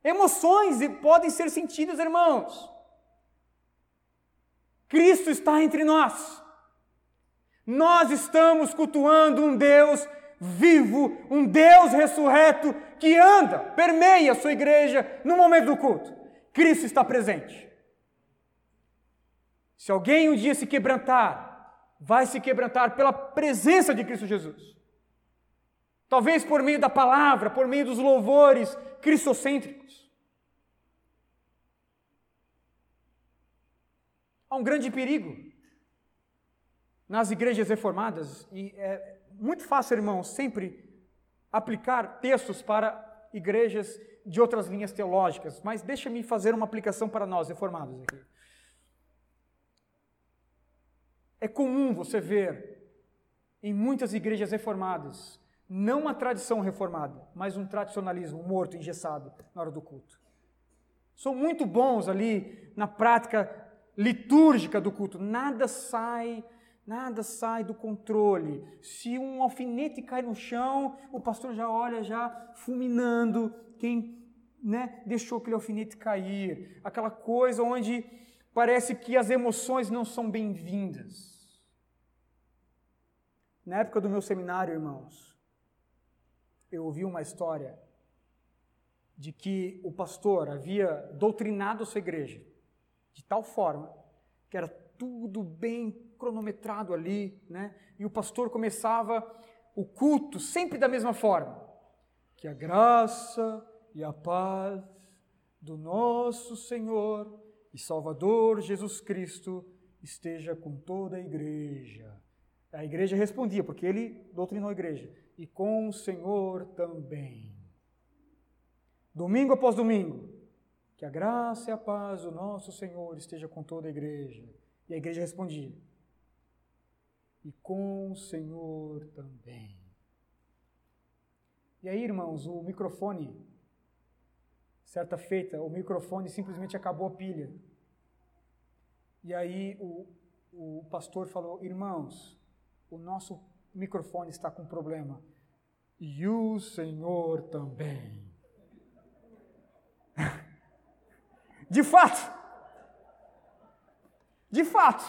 Emoções podem ser sentidas, irmãos. Cristo está entre nós. Nós estamos cultuando um Deus vivo, um Deus ressurreto que anda, permeia a sua igreja no momento do culto. Cristo está presente. Se alguém um dia se quebrantar, vai se quebrantar pela presença de Cristo Jesus. Talvez por meio da palavra, por meio dos louvores cristocêntricos. Há um grande perigo nas igrejas reformadas, e é muito fácil, irmão, sempre aplicar textos para igrejas de outras linhas teológicas, mas deixa-me fazer uma aplicação para nós reformados aqui. É comum você ver em muitas igrejas reformadas não uma tradição reformada, mas um tradicionalismo morto, engessado na hora do culto. São muito bons ali na prática litúrgica do culto, nada sai Nada sai do controle. Se um alfinete cai no chão, o pastor já olha, já fulminando quem né, deixou aquele alfinete cair. Aquela coisa onde parece que as emoções não são bem-vindas. Na época do meu seminário, irmãos, eu ouvi uma história de que o pastor havia doutrinado a sua igreja de tal forma que era tudo bem cronometrado ali, né? E o pastor começava o culto sempre da mesma forma. Que a graça e a paz do nosso Senhor e Salvador Jesus Cristo esteja com toda a igreja. A igreja respondia, porque ele doutrinou a igreja, e com o Senhor também. Domingo após domingo, que a graça e a paz do nosso Senhor esteja com toda a igreja. E a igreja respondia: E com o Senhor também. E aí, irmãos, o microfone, certa feita, o microfone simplesmente acabou a pilha. E aí o, o pastor falou: Irmãos, o nosso microfone está com problema. E o Senhor também. De fato, de fato,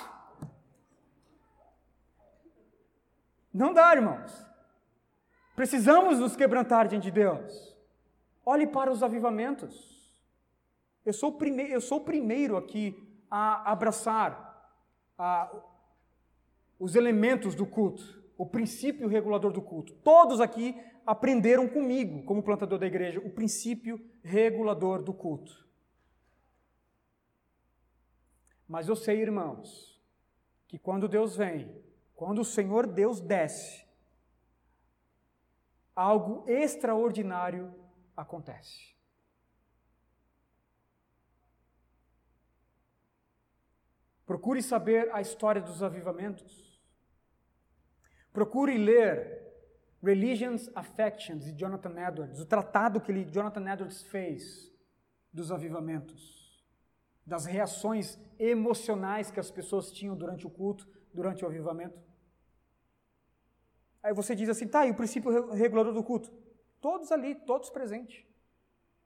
não dá, irmãos. Precisamos nos quebrantar diante de Deus. Olhe para os avivamentos. Eu sou, prime eu sou o primeiro aqui a abraçar a, os elementos do culto, o princípio regulador do culto. Todos aqui aprenderam comigo, como plantador da igreja, o princípio regulador do culto. Mas eu sei, irmãos, que quando Deus vem, quando o Senhor Deus desce, algo extraordinário acontece. Procure saber a história dos avivamentos. Procure ler Religions, Affections de Jonathan Edwards, o tratado que ele, Jonathan Edwards fez dos avivamentos, das reações emocionais que as pessoas tinham durante o culto, durante o avivamento. Aí você diz assim, tá, e o princípio regulador do culto? Todos ali, todos presentes.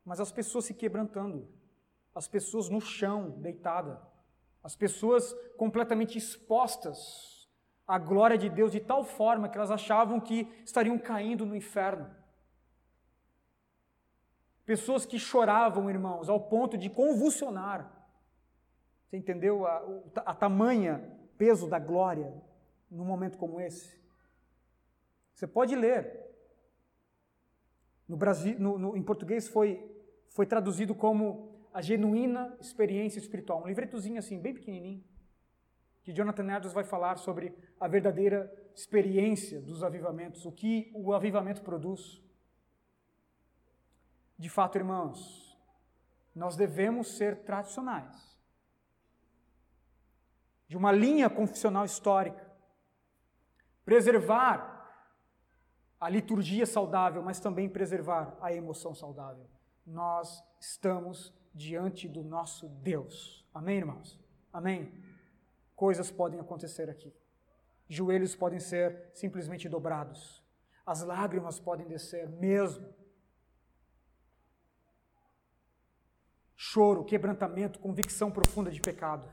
Mas as pessoas se quebrantando, as pessoas no chão, deitada, as pessoas completamente expostas à glória de Deus de tal forma que elas achavam que estariam caindo no inferno. Pessoas que choravam, irmãos, ao ponto de convulsionar. Você entendeu a, a, tamanha peso da glória num momento como esse? Você pode ler. No Brasil, no, no, em português foi, foi traduzido como a genuína experiência espiritual. Um livretozinho assim, bem pequenininho, que Jonathan Edwards vai falar sobre a verdadeira experiência dos avivamentos, o que o avivamento produz. De fato, irmãos, nós devemos ser tradicionais. De uma linha confessional histórica. Preservar a liturgia saudável, mas também preservar a emoção saudável. Nós estamos diante do nosso Deus. Amém, irmãos? Amém? Coisas podem acontecer aqui. Joelhos podem ser simplesmente dobrados. As lágrimas podem descer mesmo. Choro, quebrantamento, convicção profunda de pecado.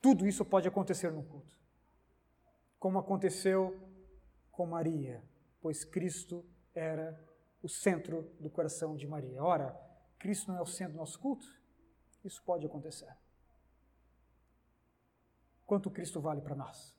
Tudo isso pode acontecer no culto. Como aconteceu com Maria, pois Cristo era o centro do coração de Maria. Ora, Cristo não é o centro do nosso culto? Isso pode acontecer. Quanto Cristo vale para nós?